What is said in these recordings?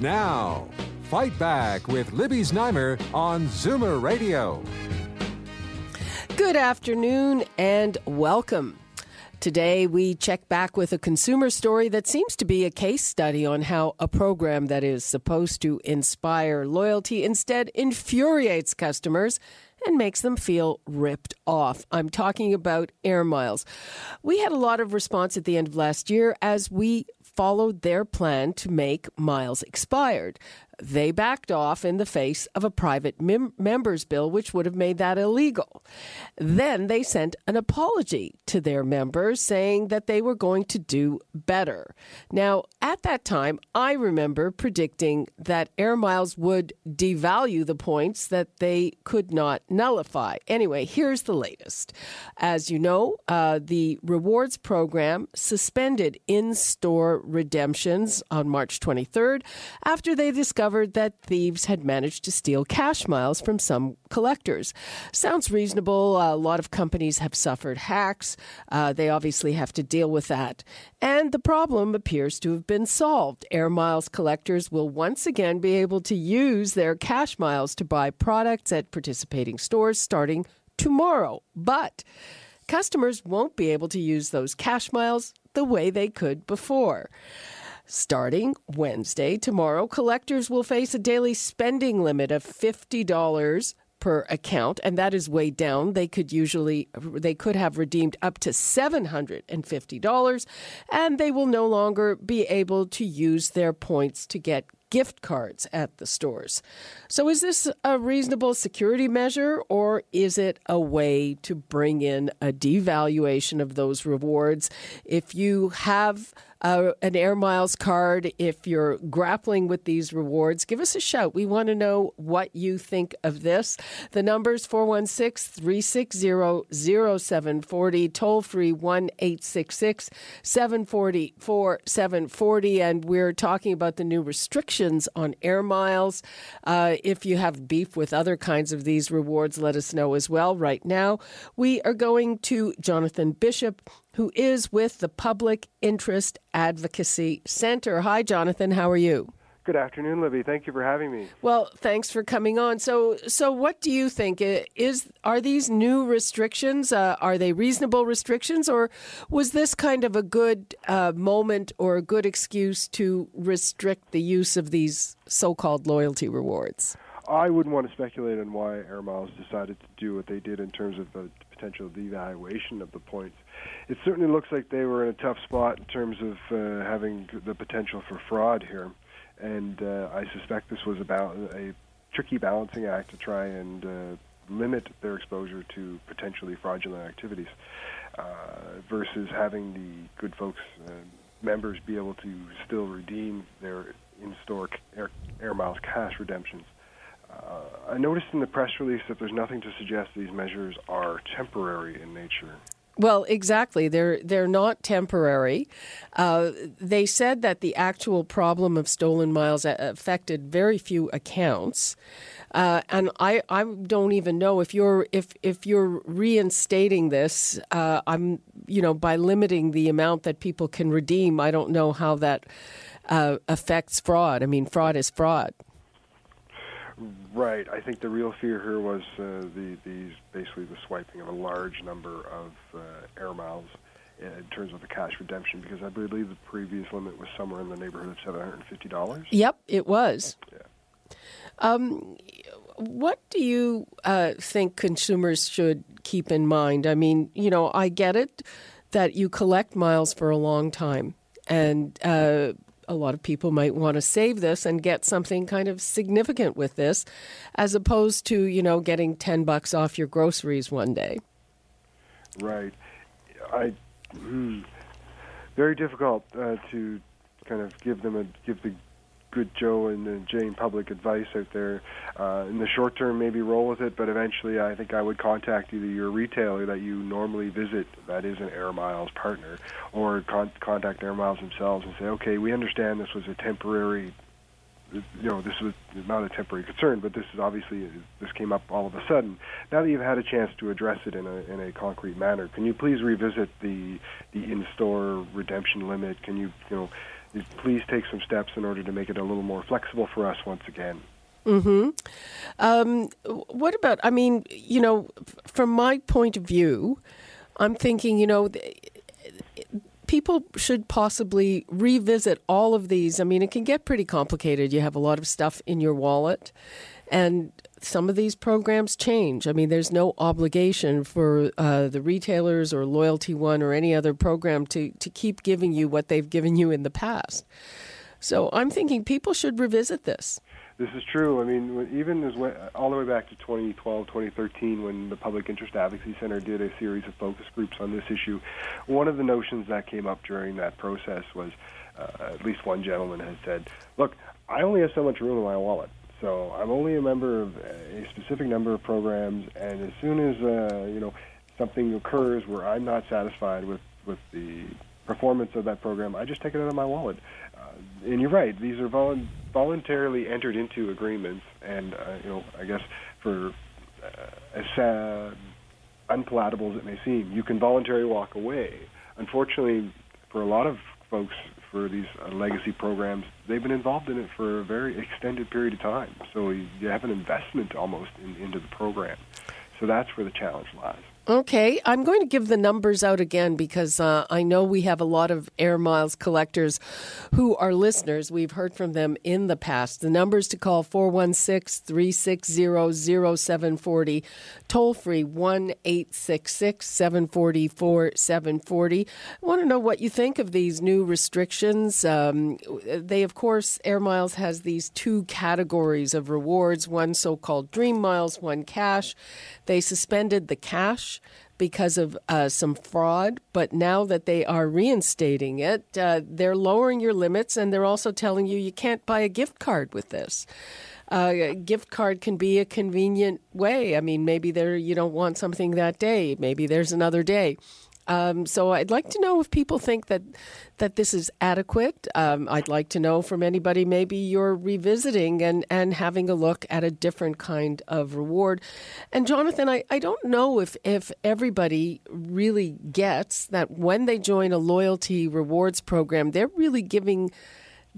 Now, Fight Back with Libby Znaimer on Zoomer Radio. Good afternoon and welcome. Today, we check back with a consumer story that seems to be a case study on how a program that is supposed to inspire loyalty instead infuriates customers and makes them feel ripped off. I'm talking about Air Miles. We had a lot of response at the end of last year as we followed their plan to make miles expired. They backed off in the face of a private mem- members bill, which would have made that illegal. Then they sent an apology to their members saying that they were going to do better. Now, at that time, I remember predicting that Air Miles would devalue the points that they could not nullify. Anyway, here's the latest. As you know, uh, the rewards program suspended in store redemptions on March 23rd after they discovered that thieves had managed to steal cash miles from some collectors. Sounds reasonable. A lot of companies have suffered hacks. Uh, they obviously have to deal with that. And the problem appears to have been solved. Air Miles collectors will once again be able to use their cash miles to buy products at participating stores starting tomorrow. But customers won't be able to use those cash miles the way they could before. Starting Wednesday, tomorrow, collectors will face a daily spending limit of $50 per account and that is way down they could usually they could have redeemed up to $750 and they will no longer be able to use their points to get gift cards at the stores. So, is this a reasonable security measure, or is it a way to bring in a devaluation of those rewards? If you have uh, an Air Miles card, if you're grappling with these rewards, give us a shout. We want to know what you think of this. The number's 416 360 0740, toll free 1 866 740 4740. And we're talking about the new restrictions on Air Miles. Uh, if you have beef with other kinds of these rewards, let us know as well. Right now, we are going to Jonathan Bishop who is with the Public Interest Advocacy Center. Hi, Jonathan. How are you? Good afternoon, Libby. Thank you for having me. Well, thanks for coming on. So, so what do you think is are these new restrictions? Uh, are they reasonable restrictions, or was this kind of a good uh, moment or a good excuse to restrict the use of these so-called loyalty rewards? I wouldn't want to speculate on why Air Miles decided to do what they did in terms of the potential devaluation of the points it certainly looks like they were in a tough spot in terms of uh, having the potential for fraud here, and uh, I suspect this was about a tricky balancing act to try and uh, limit their exposure to potentially fraudulent activities, uh, versus having the good folks uh, members be able to still redeem their in-store air, air miles cash redemptions. Uh, I noticed in the press release that there's nothing to suggest these measures are temporary in nature. Well, exactly. They're they're not temporary. Uh, they said that the actual problem of stolen miles affected very few accounts, uh, and I, I don't even know if you're if if you're reinstating this. Uh, I'm you know by limiting the amount that people can redeem. I don't know how that uh, affects fraud. I mean, fraud is fraud. Right. I think the real fear here was uh, the these basically the swiping of a large number of uh, air miles in terms of the cash redemption because I believe the previous limit was somewhere in the neighborhood of seven hundred and fifty dollars. Yep, it was. Yeah. Um, what do you uh, think consumers should keep in mind? I mean, you know, I get it that you collect miles for a long time, and uh, a lot of people might want to save this and get something kind of significant with this, as opposed to you know getting ten bucks off your groceries one day. Right, I hmm, very difficult uh, to kind of give them a give the good Joe and, Jane public advice out there. Uh, in the short term, maybe roll with it, but eventually, I think I would contact either your retailer that you normally visit, that is an Air Miles partner, or con- contact Air Miles themselves and say, okay, we understand this was a temporary you know this was not a temporary concern, but this is obviously this came up all of a sudden. Now that you've had a chance to address it in a in a concrete manner, can you please revisit the the in-store redemption limit? Can you you know please take some steps in order to make it a little more flexible for us once again? Hmm. Um, what about? I mean, you know, from my point of view, I'm thinking, you know people should possibly revisit all of these. I mean, it can get pretty complicated. You have a lot of stuff in your wallet, and some of these programs change. I mean, there's no obligation for uh, the retailers or LoyaltyOne or any other program to, to keep giving you what they've given you in the past. So I'm thinking people should revisit this. This is true. I mean, even as all the way back to 2012, 2013, when the Public Interest Advocacy Center did a series of focus groups on this issue, one of the notions that came up during that process was, uh, at least one gentleman had said, "Look, I only have so much room in my wallet." So I'm only a member of a specific number of programs, and as soon as uh, you know something occurs where I'm not satisfied with with the performance of that program, I just take it out of my wallet. Uh, and you're right; these are volu- voluntarily entered into agreements, and uh, you know, I guess for uh, as sad, unpalatable as it may seem, you can voluntarily walk away. Unfortunately, for a lot of folks, for these uh, legacy programs, they've been involved in it for a very extended period of time. So you have an investment almost in, into the program. So that's where the challenge lies. Okay, I'm going to give the numbers out again because uh, I know we have a lot of Air Miles collectors who are listeners. We've heard from them in the past. The numbers to call 416 360 0740, toll free 1 866 744 740. I want to know what you think of these new restrictions. Um, they, of course, Air Miles has these two categories of rewards one so called Dream Miles, one cash. They suspended the cash because of uh, some fraud, but now that they are reinstating it, uh, they're lowering your limits and they're also telling you you can't buy a gift card with this. Uh, a gift card can be a convenient way. I mean, maybe there you don't want something that day. Maybe there's another day. Um, so I'd like to know if people think that that this is adequate. Um, I'd like to know from anybody maybe you're revisiting and, and having a look at a different kind of reward. And Jonathan, I, I don't know if, if everybody really gets that when they join a loyalty rewards program, they're really giving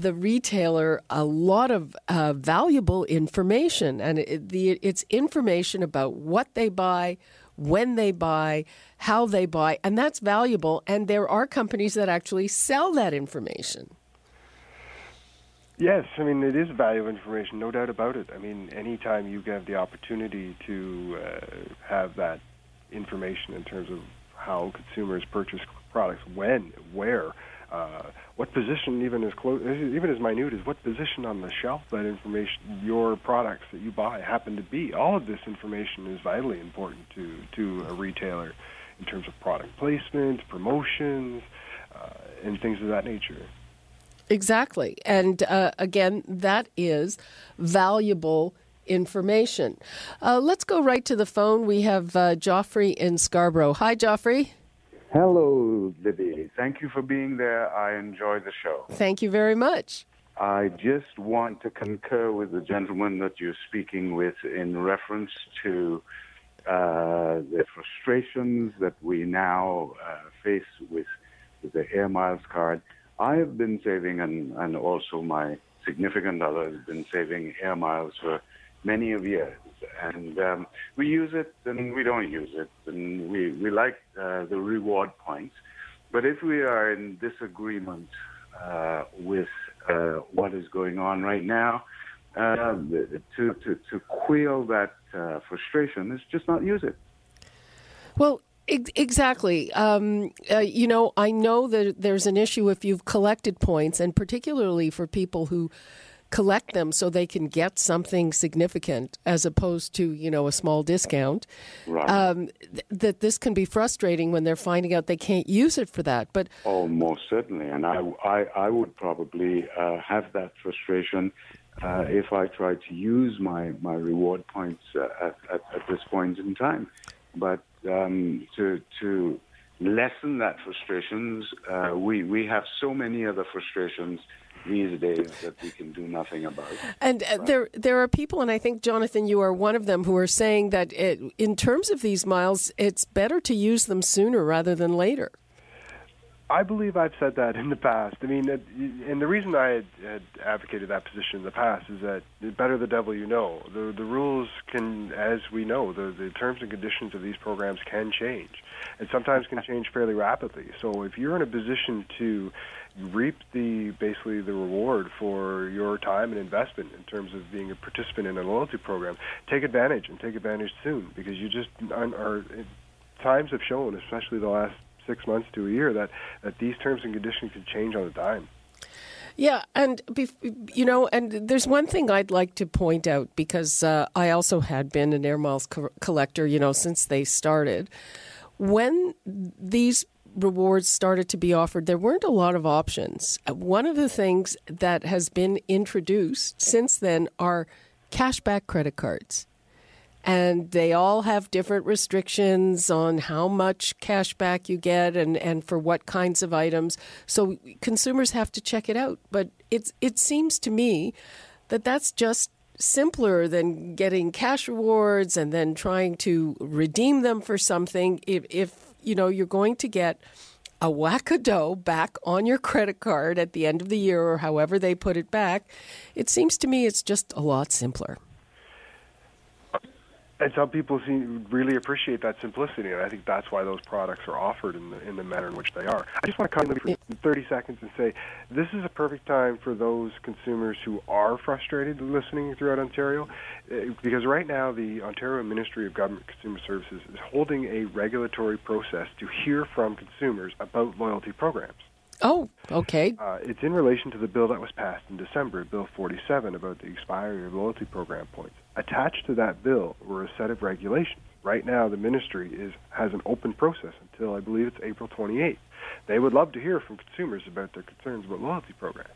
the retailer a lot of uh, valuable information, and it, the, it's information about what they buy, when they buy, how they buy, and that's valuable. And there are companies that actually sell that information. Yes, I mean it is valuable information, no doubt about it. I mean, anytime you have the opportunity to uh, have that information in terms of how consumers purchase products, when, where, uh, what position, even as close, even as minute as what position on the shelf that information, your products that you buy happen to be. All of this information is vitally important to to a retailer in terms of product placement, promotions, uh, and things of that nature. Exactly, and uh, again, that is valuable information. Uh, let's go right to the phone. We have uh, Joffrey in Scarborough. Hi, Joffrey. Hello, Libby. Thank you for being there. I enjoy the show. Thank you very much. I just want to concur with the gentleman that you're speaking with in reference to uh, the frustrations that we now uh, face with, with the Air Miles card. I have been saving, and, and also my significant other has been saving Air Miles for many of years and um, we use it and we don't use it, and we we like uh, the reward points. But if we are in disagreement uh, with uh, what is going on right now, uh, to, to to quell that uh, frustration is just not use it. Well, Exactly. Um, uh, you know, I know that there's an issue if you've collected points, and particularly for people who collect them so they can get something significant as opposed to you know a small discount. Right. Um, th- that this can be frustrating when they're finding out they can't use it for that. But Oh, most certainly. And I, I, I would probably uh, have that frustration uh, if I tried to use my, my reward points uh, at, at, at this point in time. But um, to, to lessen that frustrations, uh, we, we have so many other frustrations these days that we can do nothing about. And uh, there, there are people, and I think Jonathan, you are one of them, who are saying that it, in terms of these miles, it's better to use them sooner rather than later. I believe I've said that in the past. I mean, and the reason I had, had advocated that position in the past is that the better the devil you know. The the rules can, as we know, the the terms and conditions of these programs can change, and sometimes can change fairly rapidly. So if you're in a position to reap the basically the reward for your time and investment in terms of being a participant in a loyalty program, take advantage and take advantage soon because you just are. times have shown, especially the last six months to a year, that, that these terms and conditions can change on a dime. Yeah, and you know, and there's one thing I'd like to point out because uh, I also had been an air miles co- collector, you know, since they started. When these rewards started to be offered, there weren't a lot of options. Uh, One of the things that has been introduced since then are cashback credit cards. And they all have different restrictions on how much cashback you get and, and for what kinds of items. So consumers have to check it out. But it's, it seems to me that that's just simpler than getting cash rewards and then trying to redeem them for something. If, if you know, you're going to get a whack of dough back on your credit card at the end of the year or however they put it back, it seems to me it's just a lot simpler. And some people seem really appreciate that simplicity, and I think that's why those products are offered in the in the manner in which they are. I just want to comment for 30 seconds and say this is a perfect time for those consumers who are frustrated listening throughout Ontario, eh, because right now the Ontario Ministry of Government Consumer Services is holding a regulatory process to hear from consumers about loyalty programs. Oh, okay. Uh, it's in relation to the bill that was passed in December, Bill 47, about the expiry of loyalty program points. Attached to that bill were a set of regulations. Right now, the ministry is has an open process until I believe it's April 28th. They would love to hear from consumers about their concerns about loyalty programs.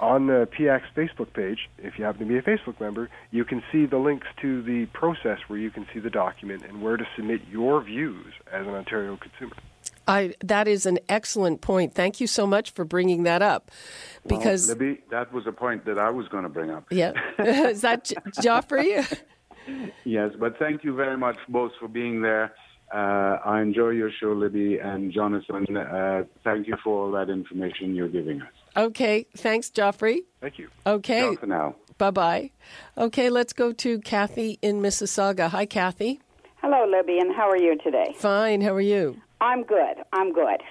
On the PX Facebook page, if you happen to be a Facebook member, you can see the links to the process where you can see the document and where to submit your views as an Ontario consumer. I that is an excellent point. Thank you so much for bringing that up. Because Well, Libby, that was a point that I was going to bring up. yeah, is that J- Joffrey? Yes, but thank you very much both for being there. Uh, I enjoy your show, Libby and Jonathan. Uh, thank you for all that information you're giving us. Okay, thanks, Joffrey. Thank you. Okay, Ciao for now. bye bye. Okay, let's go to Kathy in Mississauga. Hi, Kathy. Hello, Libby, and how are you today? Fine. How are you? I'm good. I'm good.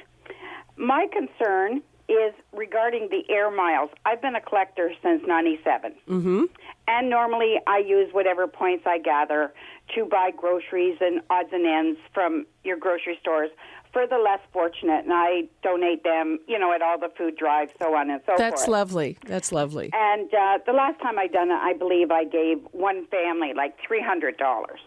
My concern is regarding the air miles. I've been a collector since 97. Mm-hmm. And normally I use whatever points I gather to buy groceries and odds and ends from your grocery stores for the less fortunate. And I donate them, you know, at all the food drives, so on and so That's forth. That's lovely. That's lovely. And uh, the last time I done it, I believe I gave one family like three hundred dollars.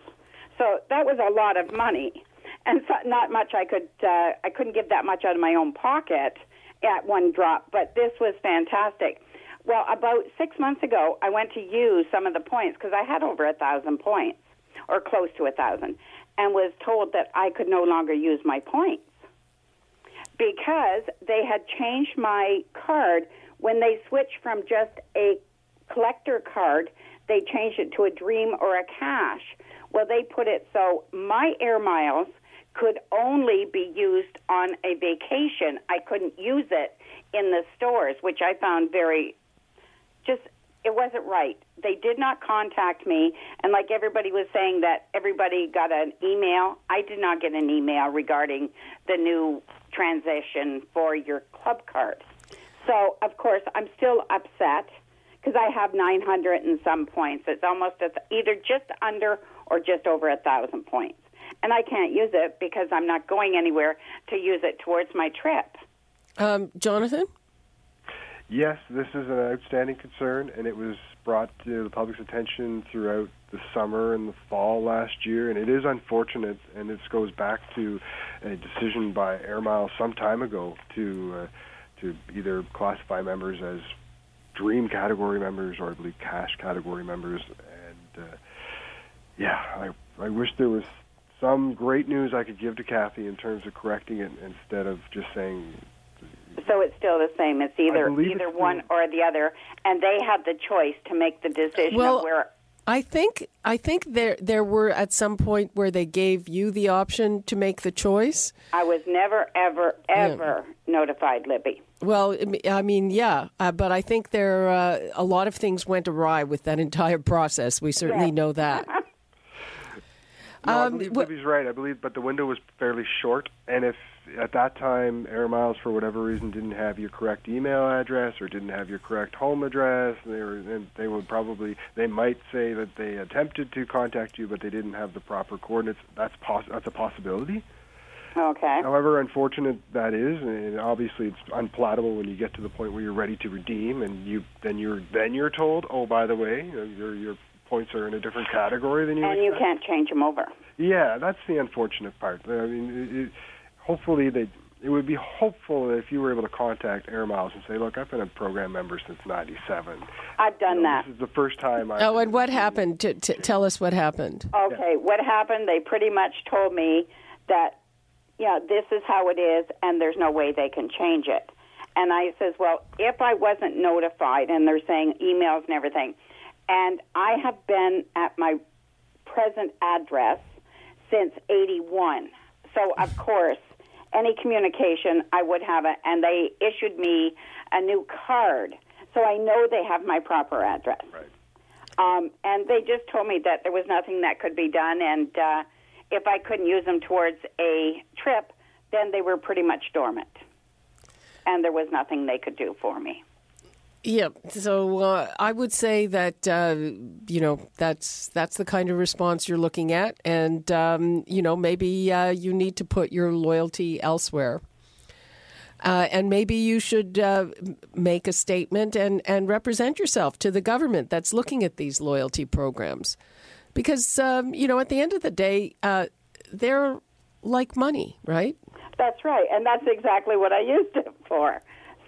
So that was a lot of money, and so, not much I could. Uh, I couldn't give that much out of my own pocket at one drop. But this was fantastic. Well, about six months ago, I went to use some of the points because I had over a thousand points, or close to a thousand, and was told that I could no longer use my points because they had changed my card when they switched from just a collector card, they changed it to a dream or a cash. Well, they put it so my air miles could only be used on a vacation. I couldn't use it in the stores, which I found very just it wasn't right. They did not contact me, and like everybody was saying that everybody got an email. I did not get an email regarding the new transition for your club card. So, of course, I'm still upset because I have 900 and some points. It's almost a th- either just under or just over a thousand points, and I can't use it because I'm not going anywhere to use it towards my trip. Um, Jonathan? yes, this is an outstanding concern, and it was brought to the public's attention throughout the summer and the fall last year, and it is unfortunate, and this goes back to a decision by Air Miles some time ago to uh, to either classify members as Dream category members or I believe Cash category members, and uh, yeah, I I wish there was some great news I could give to Kathy in terms of correcting it instead of just saying So it's still the same. It's either either it's one or the other, and they have the choice to make the decision Well- of where. I think I think there there were at some point where they gave you the option to make the choice. I was never, ever, ever notified, Libby. Well, I mean- I mean, yeah, uh, but I think there uh, a lot of things went awry with that entire process. We certainly Yes. know that. No, I Um, believe wh- Libby's right. I believe, but the window was fairly short, and if at that time Air Miles, for whatever reason, didn't have your correct email address or didn't have your correct home address, they were then they would probably they might say that they attempted to contact you, but they didn't have the proper coordinates. That's poss- that's a possibility. Okay. However unfortunate that is, and obviously it's unpalatable when you get to the point where you're ready to redeem, and you then you're then you're told, oh by the way, your your points are in a different category than you. And you can't change them over. Yeah, that's the unfortunate part. I mean, it, it, hopefully they. It would be hopeful if you were able to contact Air Miles and say, "Look, I've been a program member since '97. I've done that. This is the first time I." Oh, and what happened? To, to tell us what happened. Okay, what happened? They pretty much told me that, yeah, this is how it is, and there's no way they can change it. And I says, well, if I wasn't notified, and they're saying emails and everything, and I have been at my present address since '81, so of course, any communication I would have it, and they issued me a new card, so I know they have my proper address. Right. Um, and they just told me that there was nothing that could be done, and uh, if I couldn't use them towards a trip, then they were pretty much dormant, and there was nothing they could do for me. Yeah, so uh, I would say that uh, you know that's that's the kind of response you're looking at, and um, you know maybe uh, you need to put your loyalty elsewhere, uh, and maybe you should uh, make a statement and and represent yourself to the government that's looking at these loyalty programs, because um, you know at the end of the day uh, they're like money, right? That's right, and that's exactly what I used it for.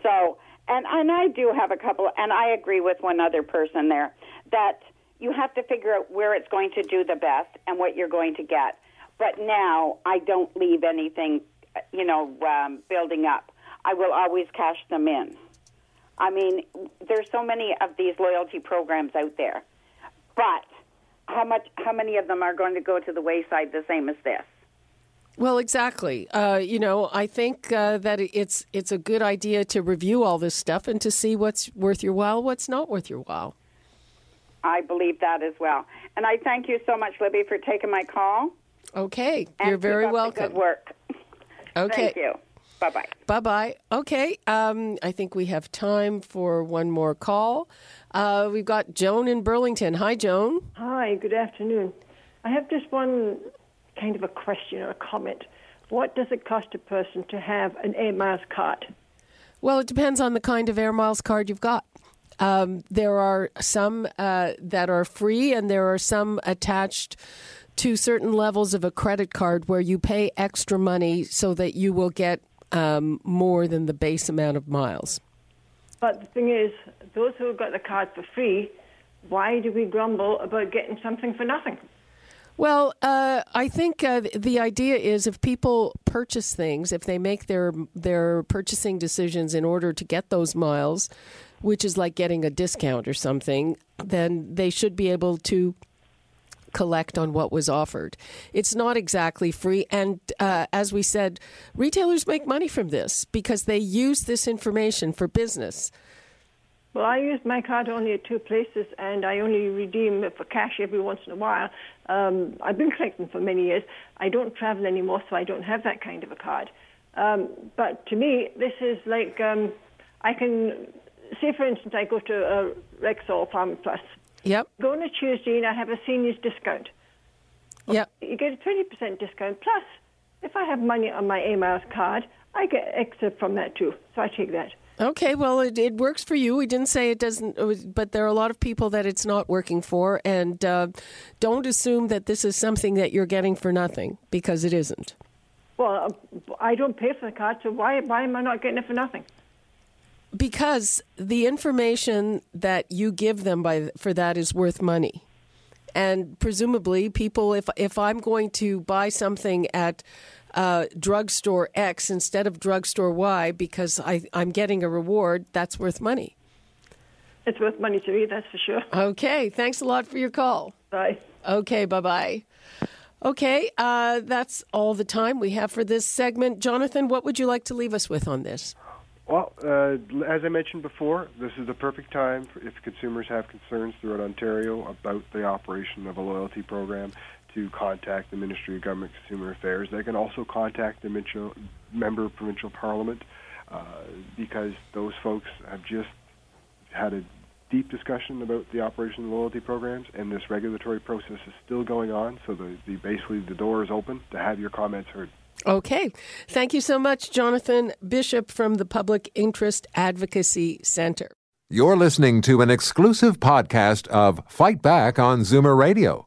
So, and and I do have a couple, and I agree with one other person there that you have to figure out where it's going to do the best and what you're going to get. But now I don't leave anything, you know, um, building up. I will always cash them in. I mean, there's so many of these loyalty programs out there, but how much? How many of them are going to go to the wayside the same as this? Well, exactly. Uh, you know, I think uh, that it's it's a good idea to review all this stuff and to see what's worth your while, what's not worth your while. I believe that as well. And I thank you so much, Libby, for taking my call. Okay, And you're keep very up the welcome. Good work. Okay, Thank you. Bye bye. bye bye. Okay, um, I think we have time for one more call. Uh, we've got Joan in Burlington. Hi, Joan. Hi, good afternoon. I have just one kind of a question or a comment. What does it cost a person to have an Air Miles card? Well, it depends on the kind of Air Miles card you've got. Um, there are some uh, that are free, and there are some attached to certain levels of a credit card where you pay extra money so that you will get um, more than the base amount of miles. But the thing is, those who have got the card for free, why do we grumble about getting something for nothing? Well, uh, I think uh, the idea is if people purchase things, if they make their their purchasing decisions in order to get those miles, which is like getting a discount or something, then they should be able to collect on what was offered. It's not exactly free, and uh, as we said, retailers make money from this because they use this information for business. Well, I use my card only at two places, and I only redeem it for cash every once in a while. Um, I've been collecting for many years. I don't travel anymore, so I don't have that kind of a card. Um, but to me, this is like um, I can say, for instance, I go to uh, Rexall Pharma Plus. Yep, Go on a Tuesday, and I have a seniors discount. yep. You get a twenty percent discount. Plus, if I have money on my Air Miles card, I get extra from that too. So I take that. Okay, well, it, it works for you. We didn't say it doesn't, but there are a lot of people that it's not working for. And uh, don't assume that this is something that you're getting for nothing because it isn't. Well, I don't pay for the card, so why, why am I not getting it for nothing? Because the information that you give them by for that is worth money. And presumably, people, if if I'm going to buy something at uh, drugstore X instead of drugstore Y because I, I'm getting a reward, that's worth money. It's worth money to me, that's for sure. Okay, thanks a lot for your call. Bye. Okay, bye bye. Okay, uh, that's all the time we have for this segment. Jonathan, what would you like to leave us with on this? Well, uh, as I mentioned before, this is the perfect time for, if consumers have concerns throughout Ontario about the operation of a loyalty program to contact the Ministry of Government Consumer Affairs. They can also contact the Mitchell, member of provincial parliament uh, because those folks have just had a deep discussion about the operation of loyalty programs, and this regulatory process is still going on. So the, the basically the door is open to have your comments heard. Okay. Thank you so much, Jonathan Bishop from the Public Interest Advocacy Center. You're listening to an exclusive podcast of Fight Back on Zoomer Radio,